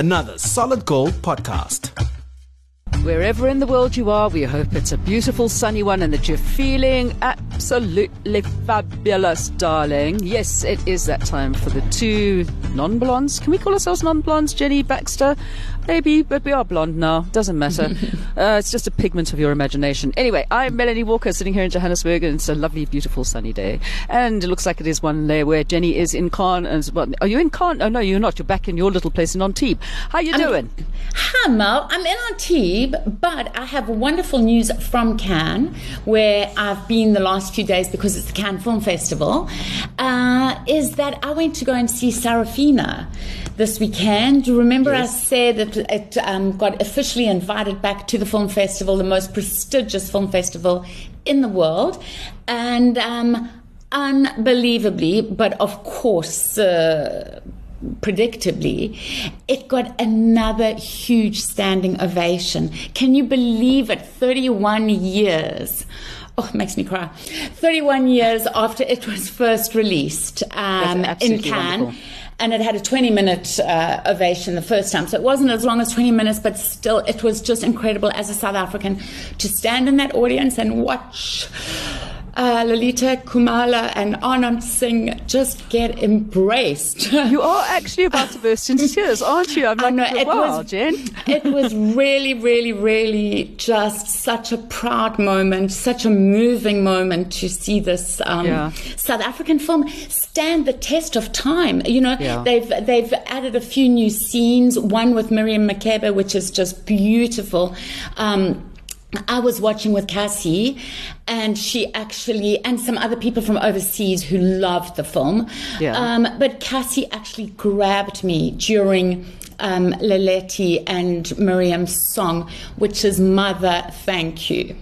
another Solid Gold podcast. Wherever in the world you are, we hope it's a beautiful sunny one and that you're feeling absolutely fabulous, darling. Yes, it is that time for the two non blondes. Can we call ourselves non blondes, Jenni Baxter? Maybe, but we are blonde now. Doesn't matter. uh, it's just a pigment of your imagination. Anyway, I'm Melanie Walker, sitting here in Johannesburg, and it's a lovely, beautiful, sunny day. And it looks like it is one day where Jenny is in Cannes. As well. Are you in Cannes? Oh no, you're not. You're back in your little place in Antibes. How are you I'm, doing? Hi, Mel. I'm in Antibes, but I have wonderful news from Cannes, where I've been the last few days because it's the Cannes Film Festival. Uh, is that I went to go and see Sarafina this weekend. Do you remember yes. I said that it um, got officially invited back to the film festival, the most prestigious film festival in the world, and um, unbelievably, but of course. Uh, predictably, it got another huge standing ovation. Can you believe it? 31 years. Oh, it makes me cry. 31 years after it was first released um, in Cannes. Wonderful and it had a 20 minute uh, ovation the first time. So it wasn't as long as 20 minutes, but still, it was just incredible as a South African to stand in that audience and watch uh, Leleti Khumalo and Anant Singh just get embraced. you are actually about to burst into tears, aren't you? I'm like, know, it wow, was, Jen. it was really, really, really just such a proud moment, such a moving moment to see this um, yeah. South African film stand the test of time. You know, yeah. they've they've added a few new scenes. One with Miriam Makeba, which is just beautiful. Um, I was watching with Cassie, and she actually, and some other people from overseas who loved the film. Yeah. Um, but Cassie actually grabbed me during um, Leleti and Miriam's song, which is Mother, Thank You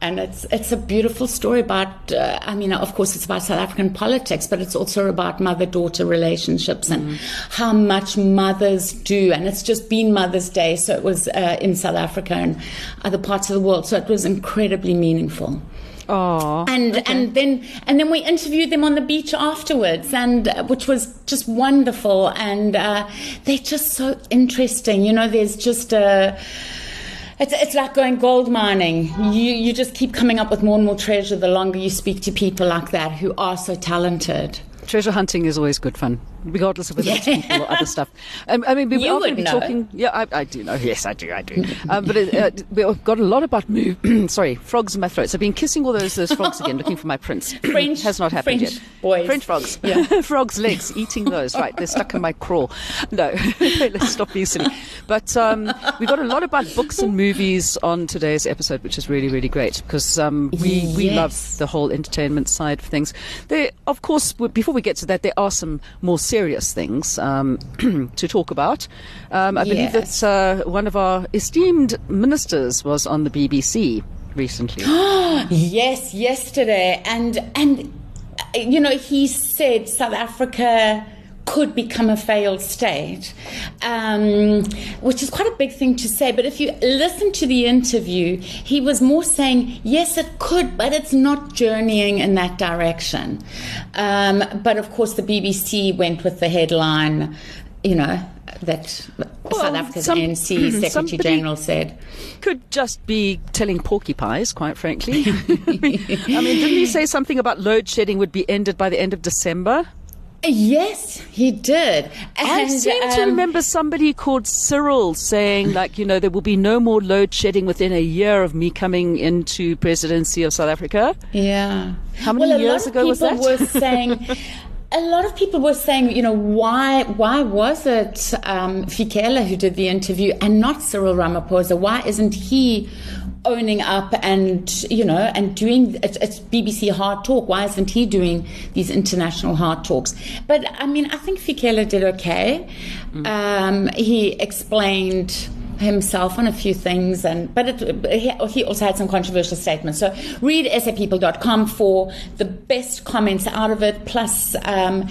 and it's it's a beautiful story about. Uh, I mean, of course, it's about South African politics, but it's also about mother-daughter relationships and mm. how much mothers do. And it's just been Mother's Day, so it was uh, in South Africa and other parts of the world. So it was incredibly meaningful. Oh, and okay. and then and then we interviewed them on the beach afterwards, and uh, which was just wonderful. And uh, they're just so interesting. You know, there's just a it's, it's like going gold mining. You, you just keep coming up with more and more treasure the longer you speak to people like that who are so talented. Treasure hunting is always good fun regardless of whether yeah. it's people or other stuff. Um, I mean, we are going to be know. talking. Yeah, I, I, do know. Yes, I do. I do. um, but it, uh, we've got a lot about move. sorry, frogs in my throat. So I've been kissing all those those frogs again, looking for my prince. French has not happened French yet. Boys. French frogs. Yeah. frogs legs. Eating those. Right, they're stuck in my crawl. No, let's stop being silly. But um, we've got a lot about books and movies on today's episode, which is really really great because um, we yes. we love the whole entertainment side of things. There, of course, before we get to that, there are some more serious things um, to talk about. Um, I yes. believe that uh, one of our esteemed ministers was on the BBC recently. yes, yesterday, and and you know he said South Africa could become a failed state, um, which is quite a big thing to say. But if you listen to the interview, he was more saying, yes, it could, but it's not journeying in that direction. Um, but of course, the BBC went with the headline, you know, that well, South Africa's some, ANC Secretary General said. Could just be telling porcupines, quite frankly. I mean, didn't he say something about load shedding would be ended by the end of December? Yes, he did. And, I seem um, to remember somebody called Cyril saying, like, you know, there will be no more load shedding within a year of me coming into presidency of South Africa. Yeah. How many well, years ago was that? Were saying, a lot of people were saying, you know, why why was it um, Fikile who did the interview and not Cyril Ramaphosa? Why isn't he owning up and you know and doing it's, it's, BBC Hard Talk. Why isn't he doing these international hard talks? But I mean, I think Fikile did okay. Mm. Um, he explained himself on a few things and but it, he, he, also had some controversial statements so read sapeople.com for the best comments out of it plus um,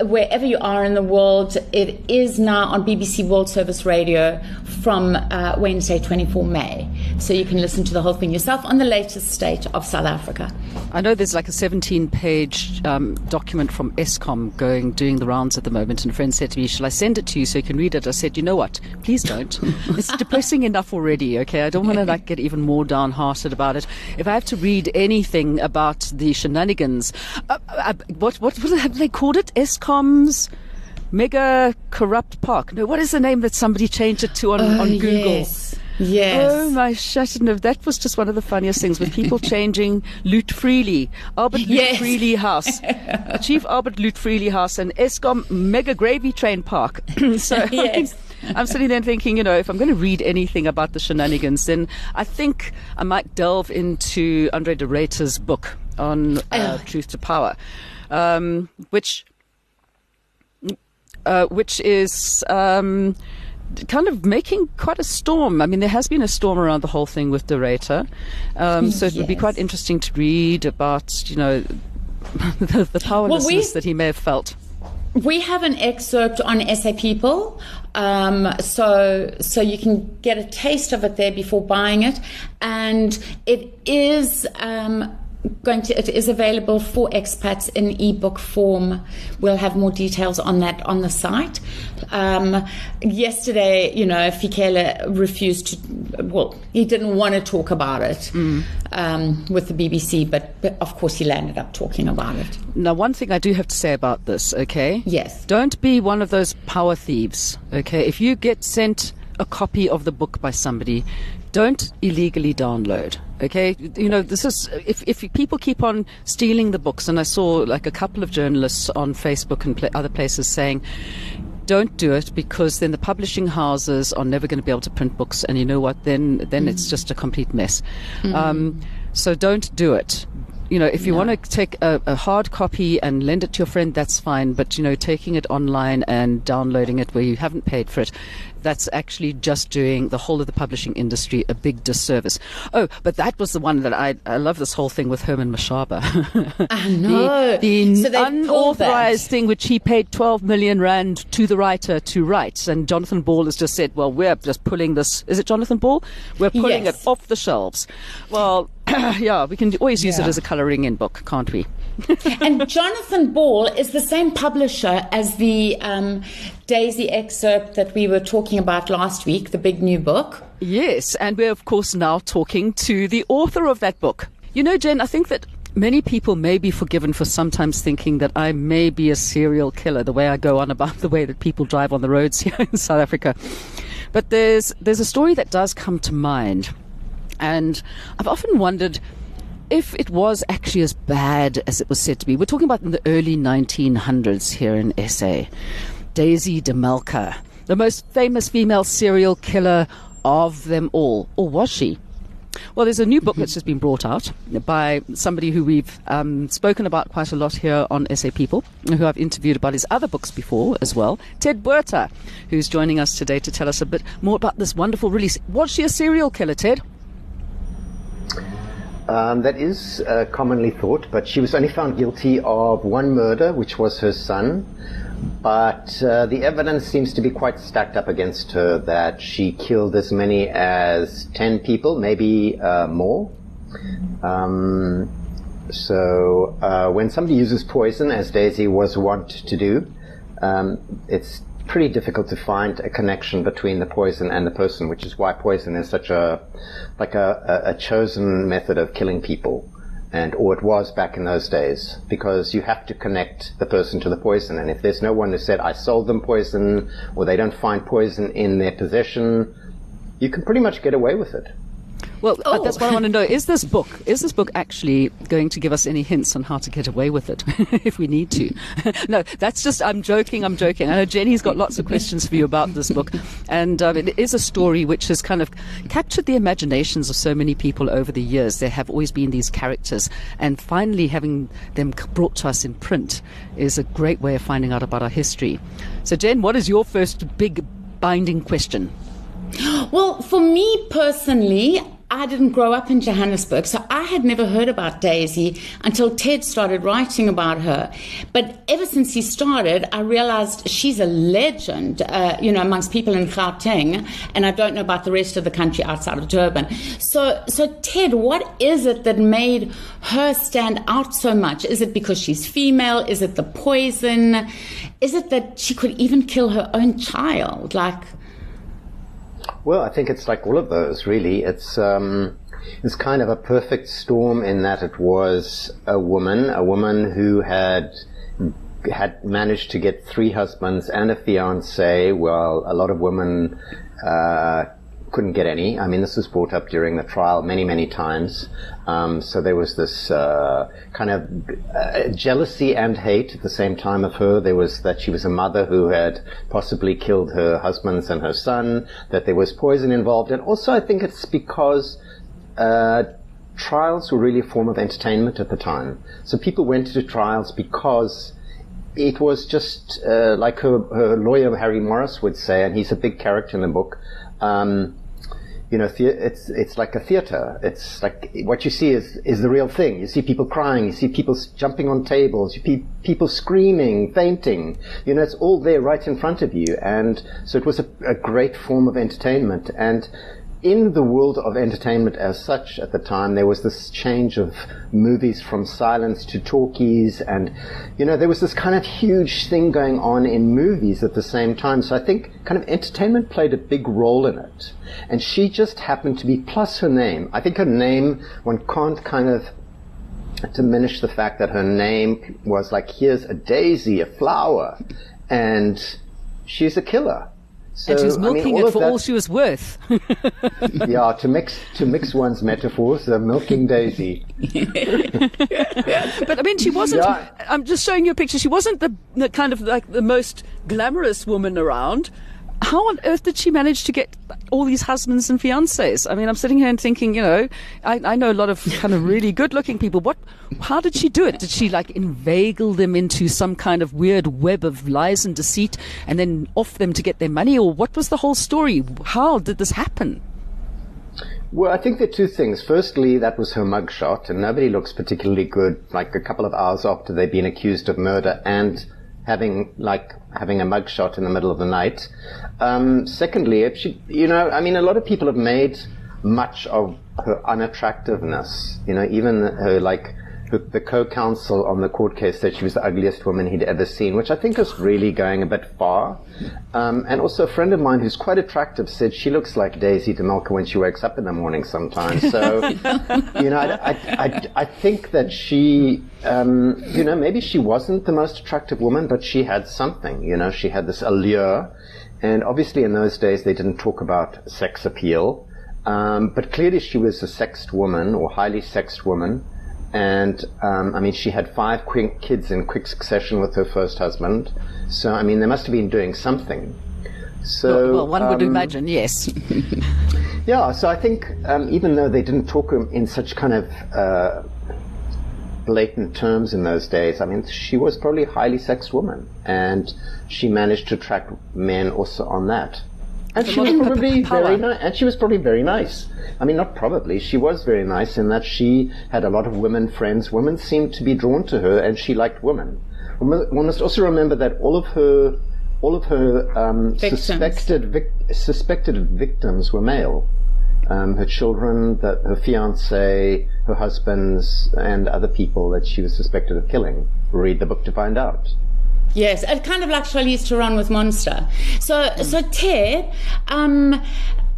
wherever you are in the world, it is now on BBC World Service Radio from uh, Wednesday, 24 May. So you can listen to the whole thing yourself on the latest state of South Africa. I know there's like a 17 page um, document from Eskom going, doing the rounds at the moment. And a friend said to me, Shall I send it to you so you can read it? I said, You know what? Please don't. it's depressing enough already, okay? I don't want to like get even more downhearted about it. If I have to read anything about the shenanigans, uh, uh, what, what, what have they called it? Eskom's mega corrupt park. No, what is the name that somebody changed it to on, Oh, on Google? Yes. Yes. Oh my shouldn't have. That was just one of the funniest things with people changing Loot Freely, Albert Loot Yes. Freely House, Chief Albert Loot Freely House, and Eskom Mega Gravy Train Park. so Yes. I'm sitting there thinking, you know, if I'm going to read anything about the shenanigans, then I think I might delve into Andre de Ruyter's book on uh, Oh. Truth to Power, um, which uh, which is um, kind of making quite a storm. I mean, there has been a storm around the whole thing with Doreta. Um, so it would be quite interesting to read about, you know, the, the powerlessness we- that he may have felt. We have an excerpt on SA People, um, so so you can get a taste of it there before buying it, and it is um, going to it is available for expats in ebook form. We'll have more details on that on the site. Um, yesterday, you know, Fikile refused to. Well, he didn't want to talk about it um, with the BBC, but, but of course he landed up talking about it. Now, one thing I do have to say about this, okay? Yes. Don't be one of those power thieves, okay? If you get sent a copy of the book by somebody, don't illegally download, okay? You know, this is, if, if people keep on stealing the books, and I saw like a couple of journalists on Facebook and pla other places saying, don't do it because then the publishing houses are never going to be able to print books, and you know what? Then then it's just a complete mess. Um, so don't do it. You know, if you want to take a, a hard copy and lend it to your friend, that's fine. But you know, taking it online and downloading it where you haven't paid for it, that's actually just doing the whole of the publishing industry a big disservice. Oh, but that was the one that I I love this whole thing with Herman Mashaba. I know. The, the So unauthorized thing which he paid 12 million rand to the writer to write. And Jonathan Ball has just said, well, we're just pulling this. Is it Jonathan Ball? We're pulling Yes. it off the shelves. Well, yeah, we can always use it as a colouring in book, can't we? and Jonathan Ball is the same publisher as the um, Daisy excerpt that we were talking about last week, the big new book. Yes, and we're of course now talking to the author of that book. You know, Jen, I think that many people may be forgiven for sometimes thinking that I may be a serial killer, the way I go on about the way that people drive on the roads here in South Africa. But there's there's a story that does come to mind, and I've often wondered if it was actually as bad as it was said to be. We're talking about in the early 1900s here in SA. Daisy de Melker, the most famous female serial killer of them all. Or was she? Well, there's a new book that's just been brought out by somebody who we've um, spoken about quite a lot here on SA People, who I've interviewed about his other books before as well. Ted Botha, who's joining us today to tell us a bit more about this wonderful release. Was she a serial killer, Ted? Um, that is uh, commonly thought, but she was only found guilty of one murder, which was her son. But uh, the evidence seems to be quite stacked up against her that she killed as many as 10 people, maybe uh, more. Um, so uh, when somebody uses poison, as Daisy was wont to do, um, it's pretty difficult to find a connection between the poison and the person, which is why poison is such a like a, a, chosen method of killing people. And or it was back in those days, because you have to connect the person to the poison. And if there's no one who said I sold them poison, or they don't find poison in their possession, you can pretty much get away with it. Well, Oh. that's what I want to know. Is this book is this book actually going to give us any hints on how to get away with it if we need to? no, that's just I'm joking. I'm joking. I know Jenni's got lots of questions for you about this book, and um, it is a story which has kind of captured the imaginations of so many people over the years. There have always been these characters, and finally having them brought to us in print is a great way of finding out about our history. So, Jen, what is your first big binding question? Well, for me personally, I didn't grow up in Johannesburg, so I had never heard about Daisy until Ted started writing about her. But ever since he started, I realized she's a legend, uh, you know, amongst people in Gauteng, and I don't know about the rest of the country outside of Durban. So, so Ted, what is it that made her stand out so much? Is it because she's female? Is it the poison? Is it that she could even kill her own child? Like, well, I think it's like all of those, really. It's um, it's kind of a perfect storm in that it was a woman, a woman who had had managed to get three husbands and a fiance. Well, a lot of women uh, couldn't get any. I mean, this was brought up during the trial many, many times. Um, so there was this uh, kind of uh, jealousy and hate at the same time of her. There was that she was a mother who had possibly killed her husbands and her son. That there was poison involved, and also I think it's because. Uh, trials were really a form of entertainment at the time. So people went to trials because it was just uh, like her, her, lawyer Harry Morris would say, and he's a big character in the book. Um, you know, it's it's like a theater. It's like what you see is is the real thing. You see people crying. You see people jumping on tables. You see people screaming, fainting. You know, it's all there right in front of you. And so it was a, a great form of entertainment. And in the world of entertainment as such at the time, there was this change of movies from silence to talkies, and you know there was this kind of huge thing going on in movies at the same time. So I think kind of entertainment played a big role in it, and she just happened to be plus her name. I think her name one can't kind of diminish the fact that her name was like here's a daisy, a flower, and she's a killer. So, and she was milking I mean, all it for that, all she was worth. yeah, to mix to mix one's metaphors, the milking daisy. but I mean, she wasn't. Yeah. I'm just showing you a picture. She wasn't the, the kind of like the most glamorous woman around how on earth did she manage to get all these husbands and fiancés? I mean, I'm sitting here and thinking, you know, I, I know a lot of kind of really good looking people. What, how did she do it? Did she like inveigle them into some kind of weird web of lies and deceit and then off them to get their money? Or what was the whole story? How did this happen? Well, I think there are two things. Firstly, that was her mugshot, and nobody looks particularly good like a couple of hours after they've been accused of murder and having like having a mugshot in the middle of the night. Um, secondly, if she, you know, I mean, a lot of people have made much of her unattractiveness. You know, even her like the co-counsel on the court case said she was the ugliest woman he'd ever seen, which I think is really going a bit far. Um, and also a friend of mine who's quite attractive said she looks like Daisy de Melker when she wakes up in the morning sometimes. So, you know, I, I, I, I, think that she, um, you know, maybe she wasn't the most attractive woman, but she had something, you know, she had this allure. And obviously in those days they didn't talk about sex appeal. Um, but clearly she was a sexed woman or highly sexed woman and um, I mean, she had five quick kids in quick succession with her first husband. So I mean, they must have been doing something. So well, one um, would imagine, yes. yeah. So I think um, even though they didn't talk in such kind of uh, blatant terms in those days, I mean, she was probably a highly sexed woman, and she managed to attract men also on that. And she was probably very nice. And she was probably very nice. I mean, not probably. She was very nice in that she had a lot of women friends. Women seemed to be drawn to her, and she liked women. One must also remember that all of her, all of her um, suspected vic- suspected victims were male. Um, her children, that her fiance, her husbands, and other people that she was suspected of killing. Read the book to find out. Yes, it's kind of like Charlize Theron with Monster. So, so Ted, um,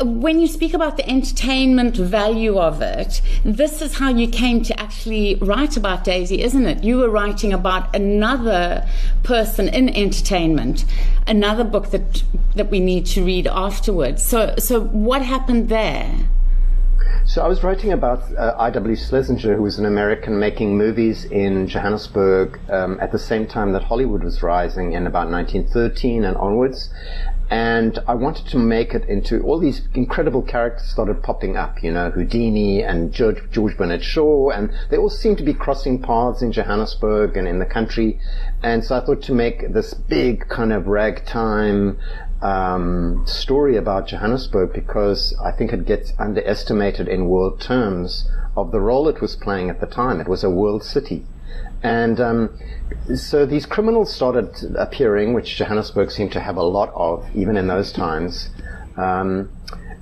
when you speak about the entertainment value of it, this is how you came to actually write about Daisy, isn't it? You were writing about another person in entertainment, another book that that we need to read afterwards. So, so what happened there? So I was writing about uh, I.W. Schlesinger, who was an American making movies in Johannesburg um, at the same time that Hollywood was rising in about 1913 and onwards. And I wanted to make it into all these incredible characters started popping up, you know, Houdini and George, George Bernard Shaw, and they all seemed to be crossing paths in Johannesburg and in the country. And so I thought to make this big kind of ragtime um, story about Johannesburg because I think it gets underestimated in world terms of the role it was playing at the time. It was a world city. And um, so these criminals started appearing, which Johannesburg seemed to have a lot of, even in those times. Um,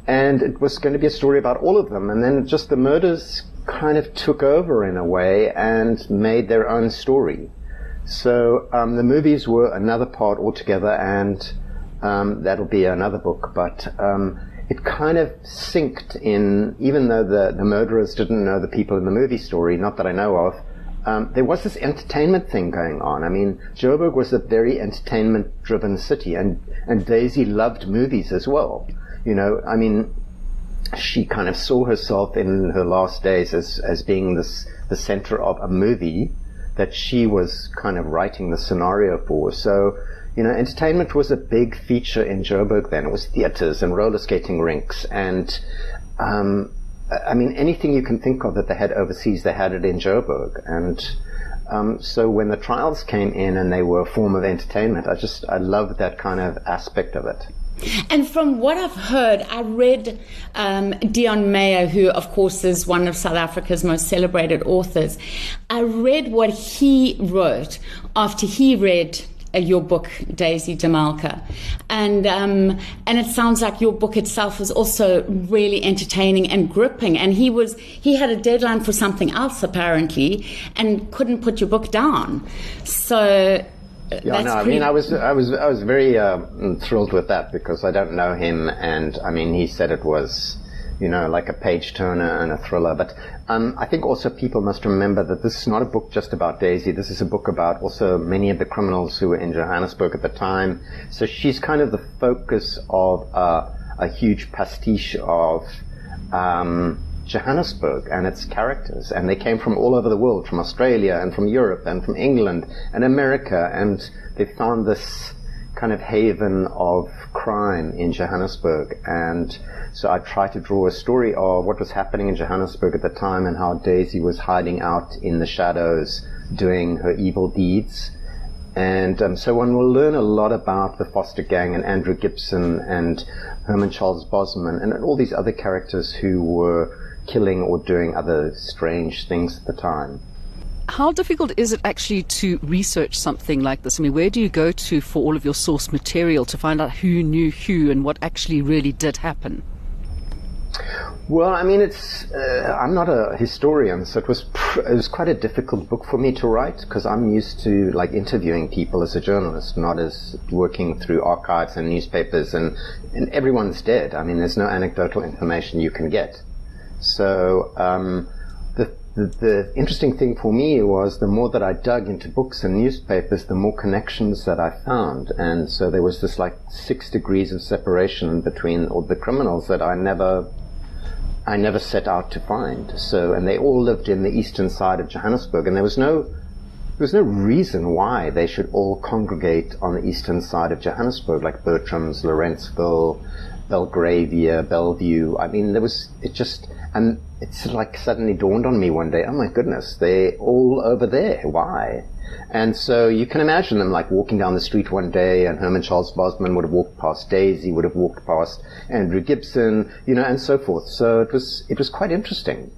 and it was going to be a story about all of them. And then just the murders kind of took over in a way and made their own story. So um, the movies were another part altogether, and um, that'll be another book. But um, it kind of synced in, even though the, the murderers didn't know the people in the movie story, not that I know of, um, there was this entertainment thing going on. I mean, Joburg was a very entertainment-driven city, and and Daisy loved movies as well. You know, I mean, she kind of saw herself in her last days as as being this the center of a movie that she was kind of writing the scenario for. So, you know, entertainment was a big feature in Joburg then. It was theaters and roller skating rinks and um, I mean, anything you can think of that they had overseas, they had it in Joburg. And um, so when the trials came in and they were a form of entertainment, I just, I loved that kind of aspect of it. And from what I've heard, I read um, Deon Meyer, who, of course, is one of South Africa's most celebrated authors. I read what he wrote after he read your book, Daisy de Melker, and um, and it sounds like your book itself was also really entertaining and gripping. And he was he had a deadline for something else apparently, and couldn't put your book down. So. Uh, yeah, no, I mean, I was, I was, I was very uh, thrilled with that because I don't know him, and I mean, he said it was, you know, like a page turner and a thriller. But um, I think also people must remember that this is not a book just about Daisy. This is a book about also many of the criminals who were in Johannesburg at the time. So she's kind of the focus of uh, a huge pastiche of um, Johannesburg and its characters. And they came from all over the world, from Australia and from Europe and from England and America. And they found this kind of haven of crime in Johannesburg. And so I tried to draw a story of what was happening in Johannesburg at the time and how Daisy was hiding out in the shadows doing her evil deeds. And um, so one will learn a lot about the Foster Gang and Andrew Gibson and Herman Charles Bosman and all these other characters who were killing or doing other strange things at the time. How difficult is it actually to research something like this? I mean, where do you go to for all of your source material to find out who knew who and what actually really did happen? Well, I mean, it's uh, I'm not a historian, so it was pr- it was quite a difficult book for me to write because I'm used to like interviewing people as a journalist, not as working through archives and newspapers, and and everyone's dead. I mean, there's no anecdotal information you can get. So um, the, the, interesting thing for me was the more that I dug into books and newspapers, the more connections that I found, and so there was this like six degrees of separation between all the criminals that I never. I never set out to find. So, and they all lived in the eastern side of Johannesburg, and there was no, there was no reason why they should all congregate on the eastern side of Johannesburg, like Bertram's, Lawrenceville, Belgravia, Bellevue. I mean, there was, it just, and it's like suddenly dawned on me one day, oh my goodness, they're all over there. Why? And so you can imagine them like walking down the street one day and Herman Charles Bosman would have walked past Daisy, would have walked past Andrew Gibson, you know, and so forth. So it was, it was quite interesting.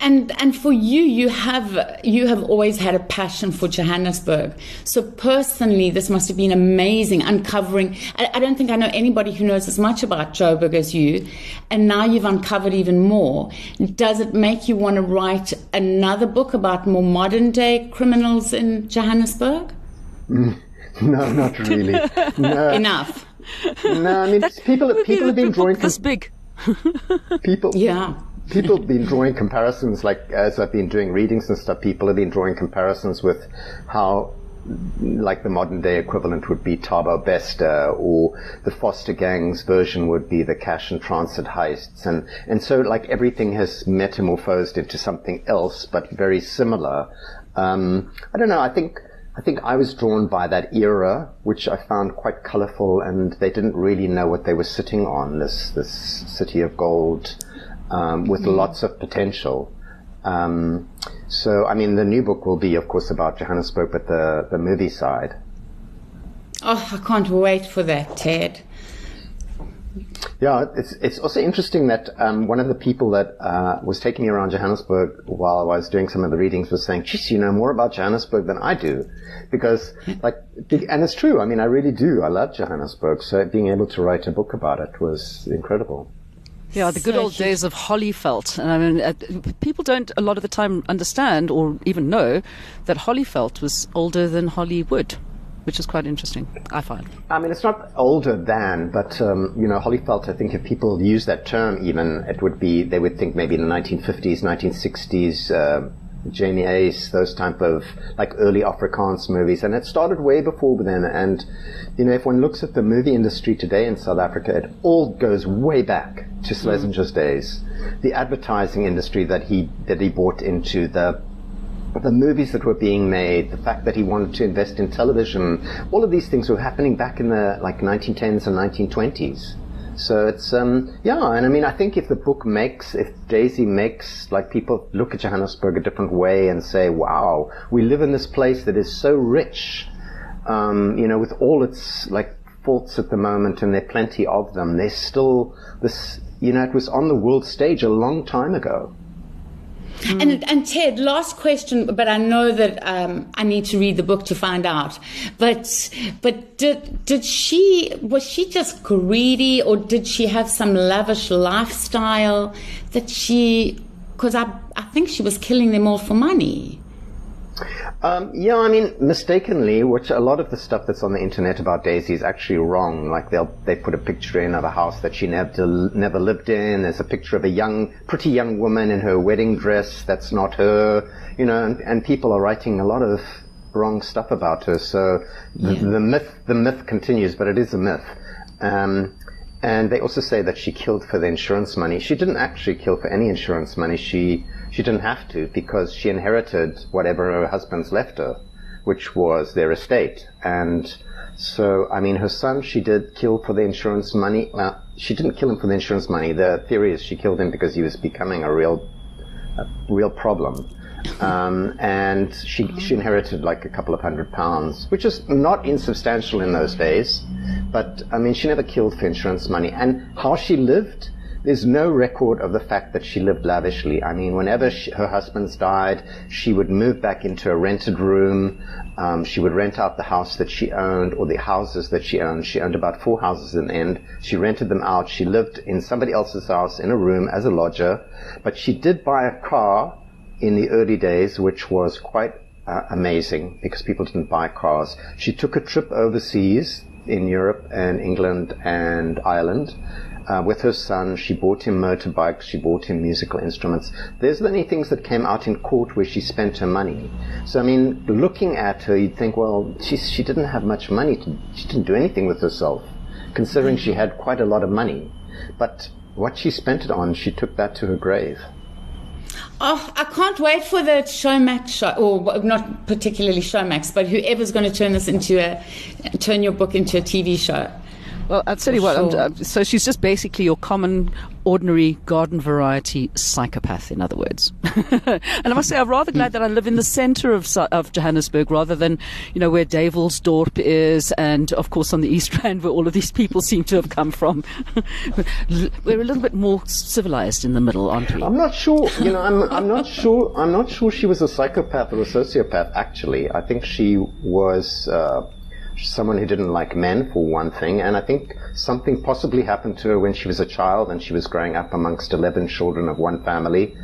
And and for you, you have you have always had a passion for Johannesburg. So personally, this must have been amazing uncovering. I, I don't think I know anybody who knows as much about Joburg as you, and now you've uncovered even more. Does it make you want to write another book about more modern day criminals in Johannesburg? Mm. no, not really. No. Enough. No, I mean people. People have been drawing this big. people. Yeah people have been drawing comparisons, like as I've been doing readings and stuff, people have been drawing comparisons with how like the modern day equivalent would be Thabo Bester or the Foster Gang's version would be the cash and transit heists. And, and so like everything has metamorphosed into something else, but very similar. Um, I don't know. I think, I think I was drawn by that era, which I found quite colorful and they didn't really know what they were sitting on, this, this city of gold um, with mm. lots of potential. Um, so, I mean, the new book will be, of course, about Johannesburg, but the, the movie side. Oh, I can't wait for that, Ted. Yeah, it's it's also interesting that um, one of the people that uh, was taking me around Johannesburg while I was doing some of the readings was saying, "Geez, you know more about Johannesburg than I do," because like, and it's true. I mean, I really do. I love Johannesburg, so being able to write a book about it was incredible. Yeah, the good So old she- days of Hollyveldt. And I mean, uh, people don't a lot of the time understand or even know that Hollyveldt was older than Hollywood, which is quite interesting, I find. I mean, it's not older than, but um, you know, Hollyveldt. I think if people use that term, even it would be they would think maybe in the 1950s, 1960s. Uh, Jamie Uys, those type of like early Afrikaans movies, and it started way before then. And you know, if one looks at the movie industry today in South Africa, it all goes way back to mm-hmm. Schlesinger's days. The advertising industry that he that he bought into, the the movies that were being made, the fact that he wanted to invest in television, all of these things were happening back in the like 1910s and 1920s. So it's um yeah, and I mean I think if the book makes if Daisy makes like people look at Johannesburg a different way and say, wow, we live in this place that is so rich, um, you know, with all its like faults at the moment, and there are plenty of them. There's still this, you know, it was on the world stage a long time ago. And, and Ted, last question, but I know that um, I need to read the book to find out. But but did did she was she just greedy, or did she have some lavish lifestyle that she? Because I I think she was killing them all for money. Um, yeah, I mean, mistakenly, which a lot of the stuff that's on the internet about Daisy is actually wrong. Like they'll they put a picture in of a house that she never never lived in. There's a picture of a young, pretty young woman in her wedding dress. That's not her. You know, and, and people are writing a lot of wrong stuff about her. So the, the myth the myth continues, but it is a myth. Um, and they also say that she killed for the insurance money. She didn't actually kill for any insurance money. She she didn't have to because she inherited whatever her husband's left her, which was their estate. And so, I mean, her son she did kill for the insurance money. Well, she didn't kill him for the insurance money. The theory is she killed him because he was becoming a real a real problem. Um, and she, she inherited like a couple of hundred pounds, which is not insubstantial in those days. But I mean, she never killed for insurance money. And how she lived, there's no record of the fact that she lived lavishly. I mean, whenever she, her husband's died, she would move back into a rented room. Um, she would rent out the house that she owned or the houses that she owned. She owned about four houses in the end. She rented them out. She lived in somebody else's house in a room as a lodger. But she did buy a car in the early days, which was quite uh, amazing because people didn't buy cars. She took a trip overseas in Europe and England and Ireland. Uh, with her son, she bought him motorbikes, she bought him musical instruments. There's many things that came out in court where she spent her money. So, I mean, looking at her, you'd think, well, she, she didn't have much money. To, she didn't do anything with herself, considering she had quite a lot of money. But what she spent it on, she took that to her grave. Oh, I can't wait for the Showmax show, or not particularly Showmax, but whoever's going to turn this into a, turn your book into a TV show. Well, I'll tell you what. I'm- uh, so she's just basically your common, ordinary garden variety psychopath, in other words. and I must say, I'm rather glad that I live in the centre of of Johannesburg rather than, you know, where Davelsdorp is, and of course on the East Rand, where all of these people seem to have come from. We're a little bit more civilized in the middle, aren't we? I'm not sure. You know, I'm I'm not sure. I'm not sure she was a psychopath or a sociopath. Actually, I think she was uh, someone who didn't like men for one thing, and I think something possibly happened to her when she was a child and she was growing up amongst eleven children of one family.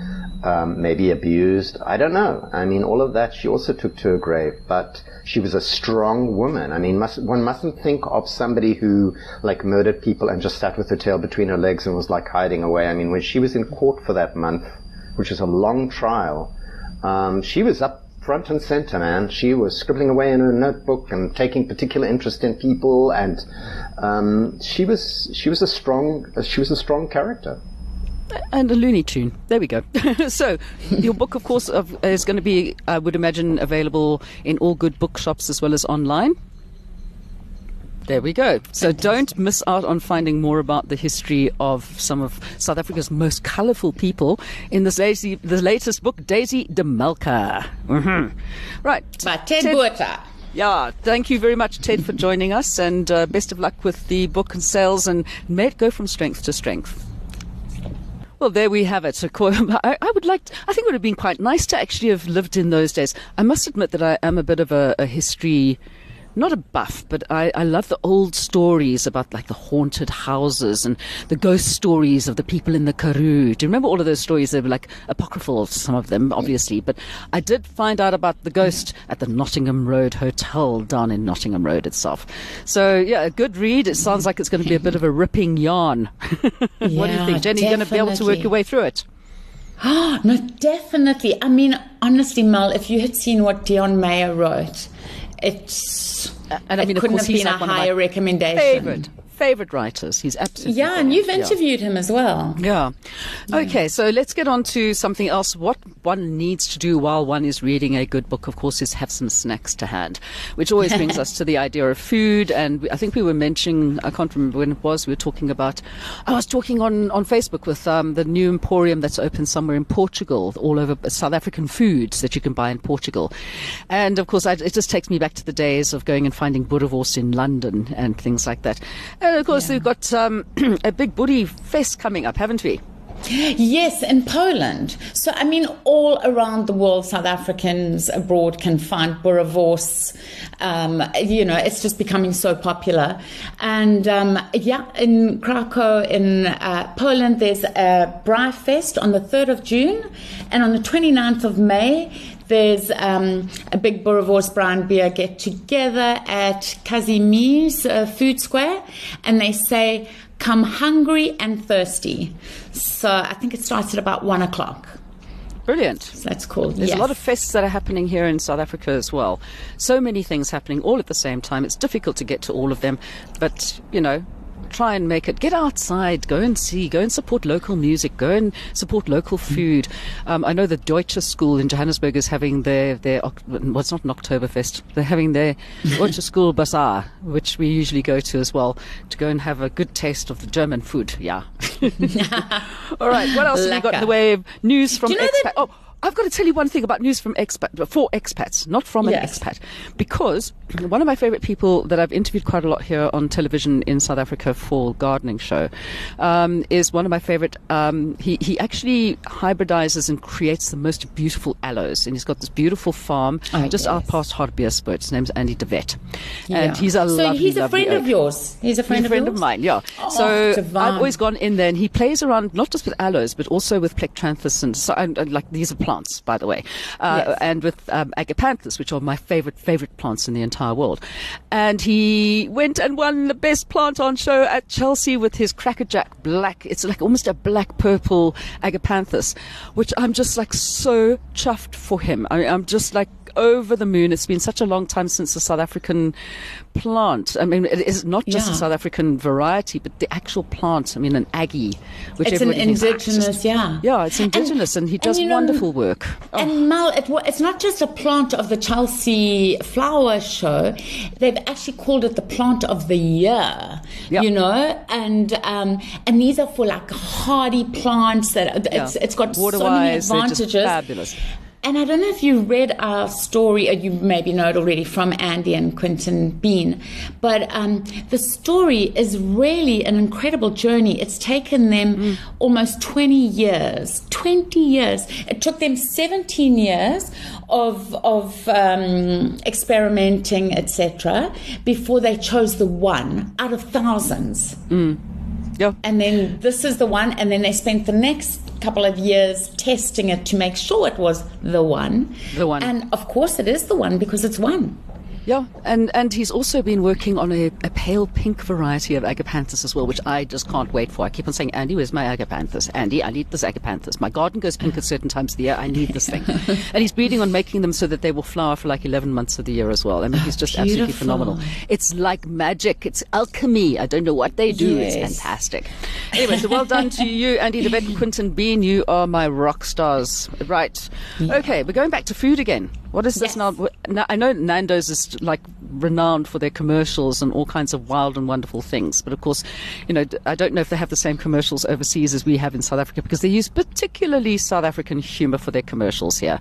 Um, maybe abused. I don't know. I mean, all of that she also took to her grave, but she was a strong woman. I mean, must, one mustn't think of somebody who like murdered people and just sat with her tail between her legs and was like hiding away. I mean, when she was in court for that month, which is a long trial, um, she was up front and center, man. She was scribbling away in her notebook and taking particular interest in people, and um, she was she was a strong she was a strong character. and a Looney Tune. There we go. so, your book, of course, is going to be, I would imagine, available in all good bookshops as well as online. There we go. So don't miss out on finding more about the history of some of South Africa's most colourful people in this Daisy, the latest book, Daisy de Melker. hmm Right. By Ted, Botha. Yeah, thank you very much, Ted, for joining us, and uh, best of luck with the book and sales, and may it go from strength to strength. Well, there we have it. I, I would like. To, I think it would have been quite nice to actually have lived in those days. I must admit that I am a bit of a, a history not a buff, but I, I love the old stories about like the haunted houses and the ghost stories of the people in the Karoo. Do you remember all of those stories? They were like apocryphal, some of them, obviously. But I did find out about the ghost at the Nottingham Road Hotel down in Nottingham Road itself. So yeah, a good read. It sounds like it's going to be a bit of a ripping yarn. what do you think, Jenni? You're going to be able to work your way through it. Oh, no, definitely. I mean, honestly, Mel, if you had seen what Deon Meyer wrote, it's and I it mean, of couldn't course, have been like a my higher recommendation. Favorite, favorite writers. He's absolutely Yeah, and you've Yeah. interviewed him as well. Yeah. Okay, so let's get on to something else. What one needs to do while one is reading a good book, of course, is have some snacks to hand, which always brings us to the idea of food. And I think we were mentioning, I can't remember when it was, we were talking about, I was talking on, on Facebook with um, the new emporium that's open somewhere in Portugal, all over South African foods that you can buy in Portugal. And of course, I, it just takes me back to the days of going and finding boerewors in London and things like that. And of course, we've got um, a big Boerie fest coming up, haven't we? Yes, in Poland. So, I mean, all around the world, South Africans abroad can find boerewors. Um, you know, it's just becoming so popular. And um, yeah, in Krakow, in uh, Poland, there's a Braai Fest on the 3rd of June. And on the 29th of May, there's um, a big Boerewors Brown Beer get together at Kazimierz uh, Food Square. And they say, come hungry and thirsty. So I think it starts at about one o'clock. Brilliant. So that's cool. There's yes. a lot of fests that are happening here in South Africa as well. So many things happening all at the same time. It's difficult to get to all of them, but you know, try and make it. Get outside, go and see, go and support local music, go and support local food. Um, I know the Deutsche School in Johannesburg is having their their well, it's not an Oktoberfest. They're having their Deutsche School Bazaar, which we usually go to as well, to go and have a good taste of the German food. Yeah. all right. What else have we got in the way of news from you know expat? that- Oh. I've got to tell you one thing about news from expat for expats, not from an Yes. expat, because one of my favourite people that I've interviewed quite a lot here on television in South Africa for gardening show um, is one of my favourite. Um, he he actually hybridizes and creates the most beautiful aloes, and he's got this beautiful farm Oh, just out past Hartbeespoort. His name's Andy de Wet, Yeah. and he's a so lovely, he's a friend of yours. He's a friend He's a friend of of mine, yeah. Oh, so divine. I've always gone in there, and he plays around not just with aloes, but also with plectranthus and, so, and, and like these are plants, by the way, uh, Yes. and with um, agapanthus, which are my favorite favorite plants in the entire world. And he went and won the best plant on show at Chelsea with his crackerjack black. It's like almost a black purple agapanthus, which I'm just like so chuffed for him. I, I'm just like over the moon. It's been such a long time since the South African plant. I mean, it is not just a South African variety, but the actual plant. I mean, an Aggie, which It's an "Ah, indigenous, just-" yeah. Yeah, it's indigenous, and, he and does know- wonderful work. Oh, And Mel, it, it's not just a plant of the Chelsea Flower Show. They've actually called it the plant of the year. Yeah. You know, and um, and these are for like hardy plants that it's Yeah. it's got so many Water-wise, they're just advantages. fabulous. And I don't know if you read our story, or you maybe know it already from Andy and Quinton Bean, but um, the story is really an incredible journey. It's taken them Mm. almost 20 years. 20 years. It took them 17 years of, of um, experimenting, etc., before they chose the one out of thousands. Yeah. And then this is the one, and then they spent the next couple of years testing it to make sure it was the one. The one. And of course, it is the one because it's one. Yeah, and, and he's also been working on a, a pale pink variety of agapanthus as well, which I just can't wait for. I keep on saying, Andy, where's my agapanthus? Andy, I need this agapanthus. My garden goes pink at certain times of the year. I need this thing. and he's breeding on making them so that they will flower for like 11 months of the year as well. I mean, he's just absolutely phenomenal. It's like magic. It's alchemy. I don't know what they do. It's fantastic. Anyway, so well done to you, Andy de Wet and Quinton Bean. You are my rock stars. Right. Okay, we're going back to food again. What is this Yes. now? I know Nando's is like renowned for their commercials and all kinds of wild and wonderful things, but of course, you know, I don't know if they have the same commercials overseas as we have in South Africa because they use particularly South African humor for their commercials here.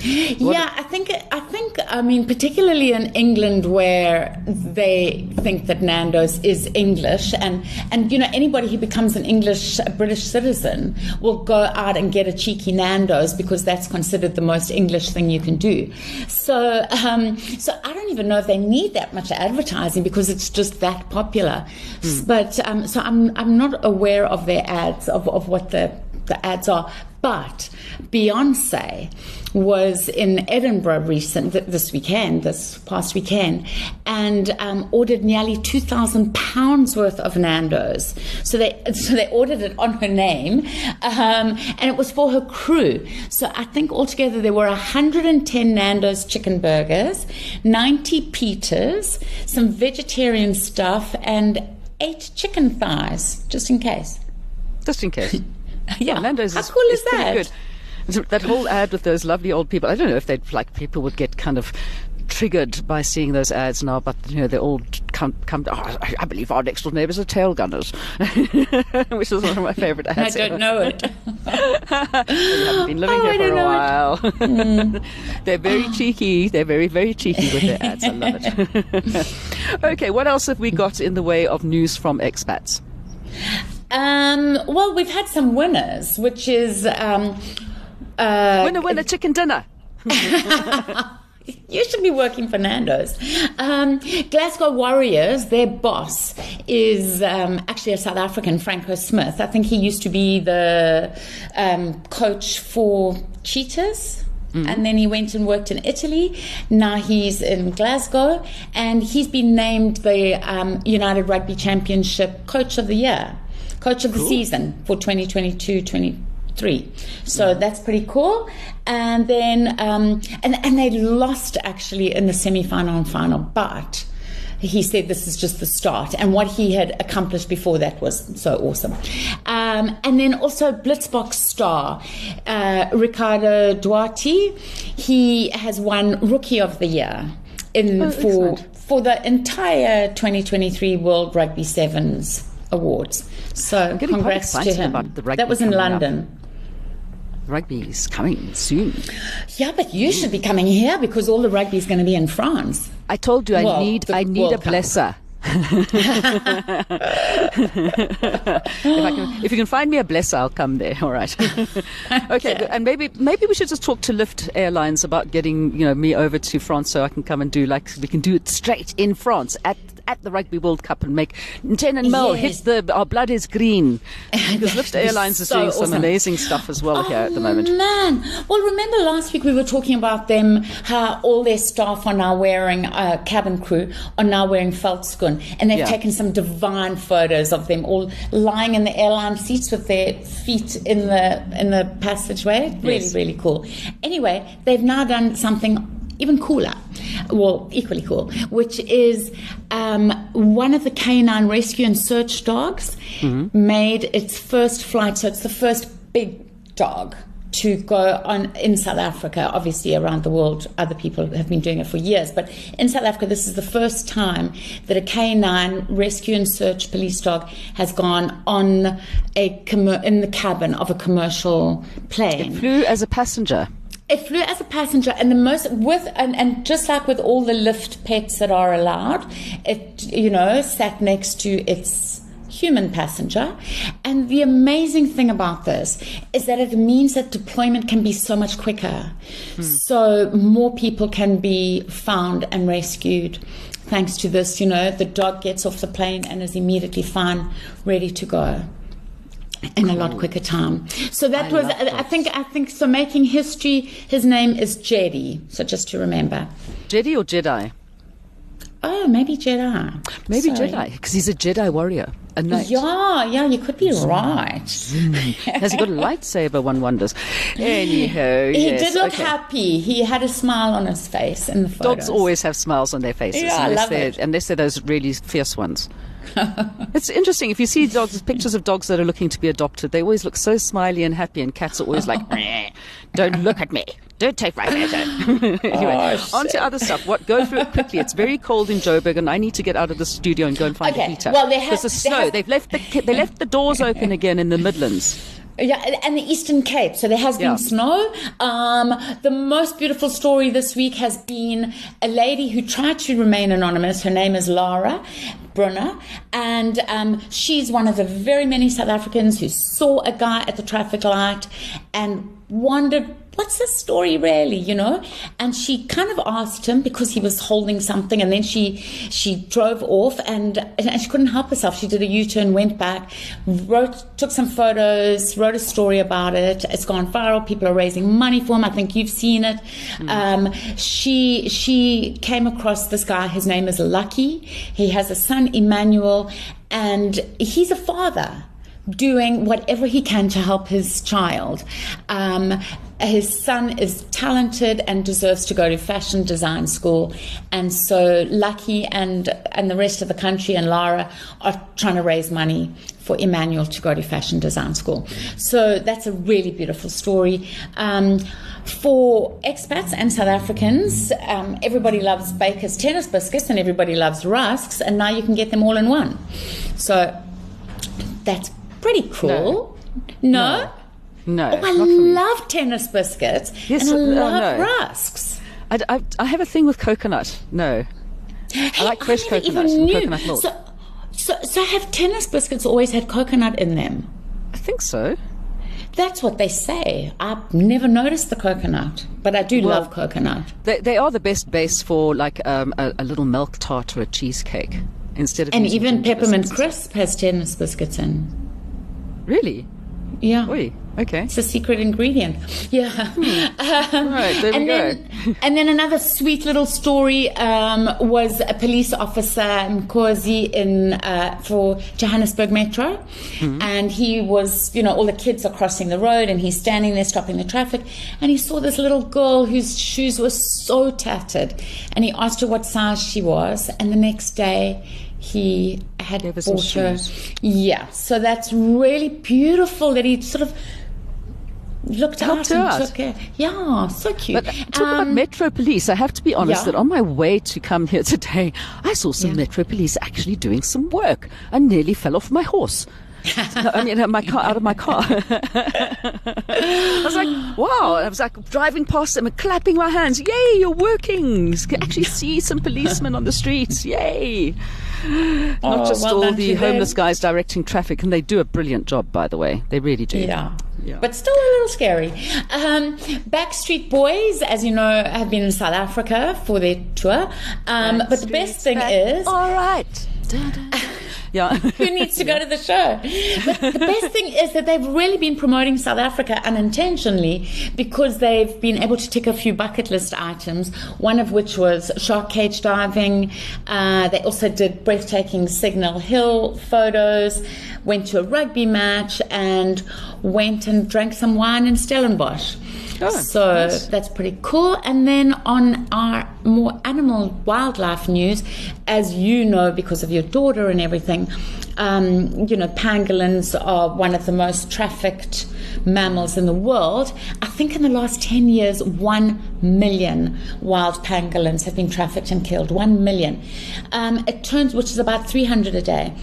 Yeah, I think I think I mean particularly in England where they think that Nando's is English and and you know anybody who becomes an English a British citizen will go out and get a cheeky Nando's because that's considered the most English thing you can do. So um, so I don't even know if they need that much advertising because it's just that popular. Mm. But um, so I'm I'm not aware of their ads of, of what the the ads are. But Beyonce was in Edinburgh recent this weekend, this past weekend, and um, ordered nearly two thousand pounds worth of Nando's. So they so they ordered it on her name, um, and it was for her crew. So I think altogether there were hundred and ten Nando's chicken burgers, ninety pitas, some vegetarian stuff, and eight chicken thighs, just in case. Just in case. yeah, Nando's How is, cool is, is that? good. That whole ad with those lovely old people. I don't know if they'd like people would get kind of triggered by seeing those ads now, but you know they all come. come oh, I believe our next door neighbours are tail gunners, which is one of my favourite ads. I don't know it. you haven't been living Oh, here for a while. Hmm. They're very cheeky. They're very very cheeky with their ads. I love it. okay, what else have we got in the way of news from expats? Um, well, we've had some winners, which is um, uh, Winner, winner, chicken dinner. you should be working for Nando's. Um, Glasgow Warriors, their boss is um, actually a South African, Franco Smith. I think he used to be the um, coach for Cheetahs. And then he went and worked in Italy. Now he's in Glasgow, and he's been named the um, United Rugby Championship Coach of the Year, Coach of the Season for 2022 23. So that's pretty cool. And then, um, and, and they lost actually in the semi final and final, but he said this is just the start. And what he had accomplished before that was so awesome. Um, and then also Blitzboks star, uh, Ricardo Duarte, he has won Rookie of the Year in Oh, for excellent. for the entire 2023 World Rugby Sevens awards. So congrats to him. about the rugby that was in coming up. London. Rugby is coming soon. Yeah, but you should be coming here because all the rugby is going to be in France. I told you I Well, need I need a World blesser. if, I can, if you can find me a blesser, I'll come there. All right. okay, good. and maybe maybe we should just talk to Lift Airlines about getting you know me over to France so I can come and do like we can do it straight in France at at the Rugby World Cup and make ten and Mel Yes. hit the our blood is green because Lift Airlines is so doing some amazing stuff as well here at the moment. Oh, man. Well, remember last week we were talking about them, how all their staff are now wearing, uh, cabin crew are now wearing Veldskoen, and they've Yeah. taken some divine photos of them all lying in the airline seats with their feet in the in the passageway. Really, Yes. really cool. Anyway, they've now done something even cooler, well, equally cool, which is um, one of the canine rescue and search dogs made its first flight. So it's the first big dog to go on in South Africa. Obviously, around the world, other people have been doing it for years, but in South Africa, this is the first time that a canine rescue and search police dog has gone on a commer- in the cabin of a commercial plane. Flew as a passenger. It flew as a passenger, and the most with and, and just like with all the lift pets that are allowed, it you know sat next to its human passenger. And the amazing thing about this is that it means that deployment can be so much quicker, hmm. so more people can be found and rescued. Thanks to this, you know, the dog gets off the plane and is immediately fine, ready to go in a lot quicker time. So that I was, I, I think, I think so. Making history. His name is Jedi. So just to remember. Jedi or Jedi? Oh, maybe Jedi. Maybe Sorry. Jedi because he's a Jedi warrior. A knight. Yeah, yeah, you could be right. Has he got a lightsaber? One wonders. Anyhow, He yes, did look okay. happy. He had a smile on his face in the photos. Dogs always have smiles on their faces, Yeah, I love they're it. unless they're those really fierce ones. it's interesting if you see dogs, pictures of dogs that are looking to be adopted. They always look so smiley and happy, and cats are always like, "Don't look at me, don't take my photo." anyway, Oh, on to other stuff. What? Go through it quickly. It's very cold in Joburg, and I need to get out of the studio and go and find a heater. well, they have- There's a they snow. have- They've left the they left the doors open again in the Midlands. Yeah, and the Eastern Cape. So there has been Yeah. snow. Um, the most beautiful story this week has been a lady who tried to remain anonymous. Her name is Lara Brunner, and um, she's one of the very many South Africans who saw a guy at the traffic light and wondered. What's the story really, you know? And she kind of asked him because he was holding something, and then she she drove off, and and she couldn't help herself. She did a U turn, went back, wrote, took some photos, wrote a story about it. It's gone viral. People are raising money for him. I think you've seen it. Um, she she came across this guy. His name is Lucky. He has a son, Emmanuel, and he's a father doing whatever he can to help his child. Um, his son is talented and deserves to go to fashion design school, and so Lucky and and the rest of the country and Lara are trying to raise money for Emmanuel to go to fashion design school. So that's a really beautiful story. Um, for expats and South Africans, um, everybody loves Baker's tennis biscuits and everybody loves rusks, and now you can get them all in one. So that's pretty cool. No? No, Oh, I not for me. love tennis biscuits Yes, and I uh, love no. rusks. I, I, I have a thing with coconut. No. I like fresh never coconut even and coconut milk. So, so, so have tennis biscuits always had coconut in them? I think so. That's what they say. I've never noticed the coconut, but I do Well- love coconut. They, they are the best base for like um, a, a little milk tart or a cheesecake instead of And even peppermint biscuits. crisp has tennis biscuits in. Really? Yeah. Oi, okay. It's a secret ingredient. Yeah. Um, Right, there we and go. Then, and then another sweet little story um, was a police officer Mkosi in uh, for Johannesburg Metro, Hmm. and he was, you know, all the kids are crossing the road, and he's standing there stopping the traffic, and he saw this little girl whose shoes were so tattered, and he asked her what size she was, and the next day. He had Gave bought her, shoes. yeah. So that's really beautiful that he sort of looked Helped out and out. took her. Yeah, so cute. But talk about Um, Metro Police. I have to be honest yeah. that on my way to come here today, I saw some Yeah. Metro Police actually doing some work. I nearly fell off my horse. No, I mean, uh, my car out of my car. I was like, wow! I was like driving past them and clapping my hands. Yay! You're working. You can actually see some policemen on the streets. Yay! Not Oh, just well all the them. homeless guys directing traffic, and they do a brilliant job, by the way. They really do. Yeah. Yeah. But still a little scary. Um, Backstreet Boys, as you know, have been in South Africa for their tour. Um, but the best thing is, all right. Yeah. who needs to go to the show? But the best thing is that they've really been promoting South Africa unintentionally because they've been able to tick a few bucket list items, one of which was shark cage diving. Uh, they also did breathtaking Signal Hill photos, went to a rugby match, and went and drank some wine in Stellenbosch. Oh, so nice. that's pretty cool. And then on our more animal wildlife news, as you know because of your daughter and everything, um, you know, pangolins are one of the most trafficked mammals in the world. I think in the last 10 years, 1 million wild pangolins have been trafficked and killed. 1 million. Um, it turns, which is about 300 a day.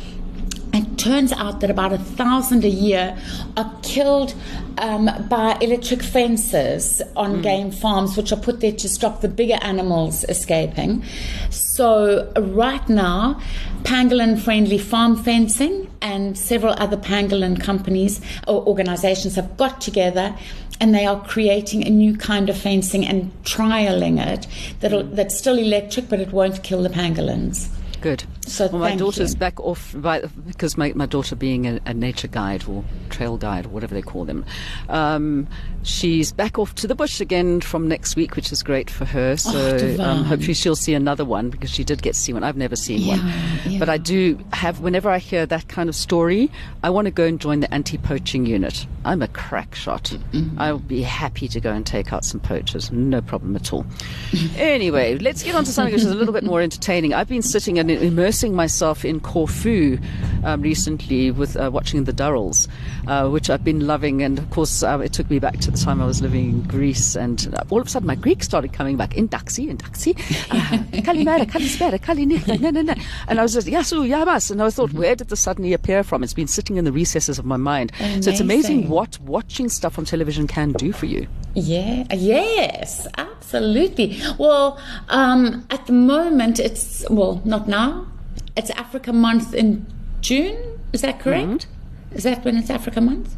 Turns out that about a thousand a year are killed um, by electric fences on game farms, which are put there to stop the bigger animals escaping. So, right now, pangolin friendly farm fencing and several other pangolin companies or organizations have got together and they are creating a new kind of fencing and trialing it that'll, that's still electric but it won't kill the pangolins. Good. So well, my daughter's you. back off by, because my, my daughter, being a, a nature guide or trail guide or whatever they call them, um, she's back off to the bush again from next week, which is great for her. So um, Oh, divine. hopefully she'll see another one because she did get to see one. I've never seen one, Yeah, but I do have. Whenever I hear that kind of story, I want to go and join the anti-poaching unit. I'm a crack shot. Mm-hmm. I'll be happy to go and take out some poachers. No problem at all. anyway, let's get on to something which is a little bit more entertaining. I've been sitting and immersing immersing myself in Corfu um, recently with uh, watching the Durrells, uh, which I've been loving. And of course, uh, it took me back to the time I was living in Greece. And uh, all of a sudden, my Greek started coming back in taxi, in taxi. Kalimera, kalispera, kalinita, no, no, no. And I was just, yasu, yamas. And I thought, where did this suddenly appear from? It's been sitting in the recesses of my mind. So it's amazing Amazing. what watching stuff on television can do for you. Yeah, yes, absolutely. Well, um, at the moment, it's, well, not now. It's Africa Month in June. Is that correct? Hmm. Is that when it's Africa Month?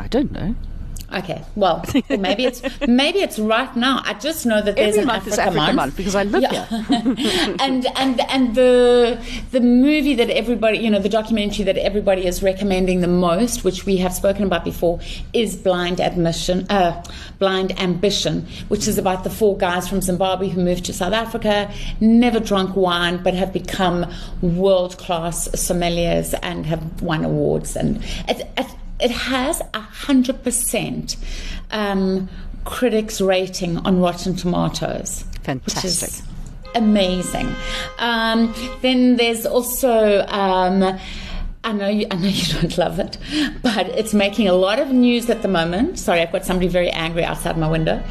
I don't know. Okay, well, maybe it's maybe it's right now. I just know that there's Every an month Africa, Africa month because I live here. and and and the the movie that everybody, you know, the documentary that everybody is recommending the most, which we have spoken about before, is Blind Admission, uh, Blind Ambition, which is about the four guys from Zimbabwe who moved to South Africa, never drunk wine, but have become world class sommeliers and have won awards, and it, it, it has a hundred percent um, critics rating on Rotten Tomatoes. Which is Fantastic. amazing. Um, then there's also. Um, I know you. I know you don't love it, but it's making a lot of news at the moment. Sorry, I've got somebody very angry outside my window.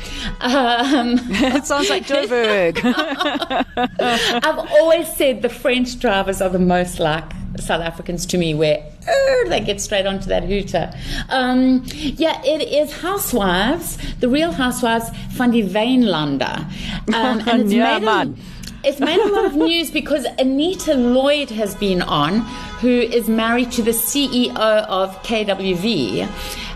Um, it sounds like Joburg. I've always said the French drivers are the most like South Africans to me, where er, they get straight onto that hooter. Um, yeah, it is Housewives, the Real Housewives van die Wynlande. Um, and it's Yeah, made a- it's made a lot of news because Anita Lloyd has been on, who is married to the CEO of KWV,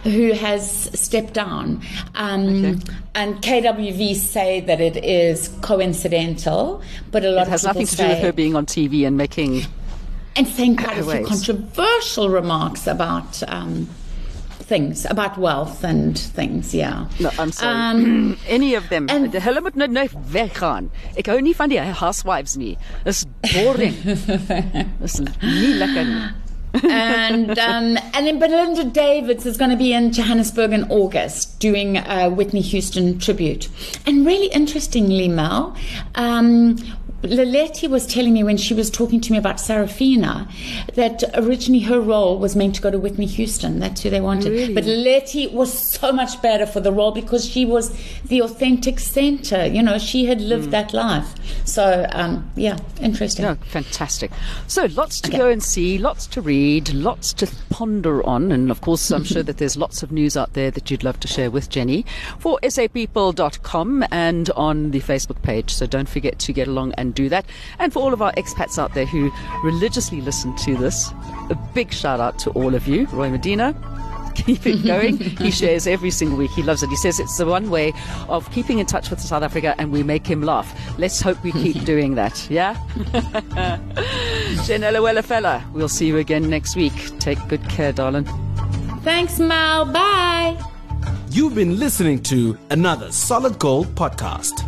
who has stepped down. Um, And KWV say that it is coincidental, but a lot It of has nothing to do with her being on TV and making. And saying quite a few controversial remarks about um, things, about wealth and things. Yeah. No, I'm sorry. Um, Any of them. and- De hulle moet nou nou weggaan. Ek hou nie van die housewives nie. Dis boring. Dis nie lekker nie. and um, and then Belinda Davids is going to be in Johannesburg in August doing a Whitney Houston tribute. And really interestingly, Mel, um, Leleti was telling me when she was talking to me about Sarafina that originally her role was meant to go to Whitney Houston. That's who they wanted. Really? But Leleti was so much better for the role because she was the authentic center. You know, she had lived that life. So, um, yeah, interesting. No, fantastic. So lots to go and see, lots to read, lots to ponder on, and of course, I'm sure that there's lots of news out there that you'd love to share with Jenni for sapeople.com and on the Facebook page. So don't forget to get along and do that. And for all of our expats out there who religiously listen to this, a big shout out to all of you. Roy Medina, keep it going. he shares every single week. He loves it. He says it's the one way of keeping in touch with South Africa and we make him laugh. Let's hope we keep doing that. Yeah? Janella fella. We'll see you again next week. Take good care, darling. Thanks, Mal. Bye. You've been listening to another Solid Gold podcast.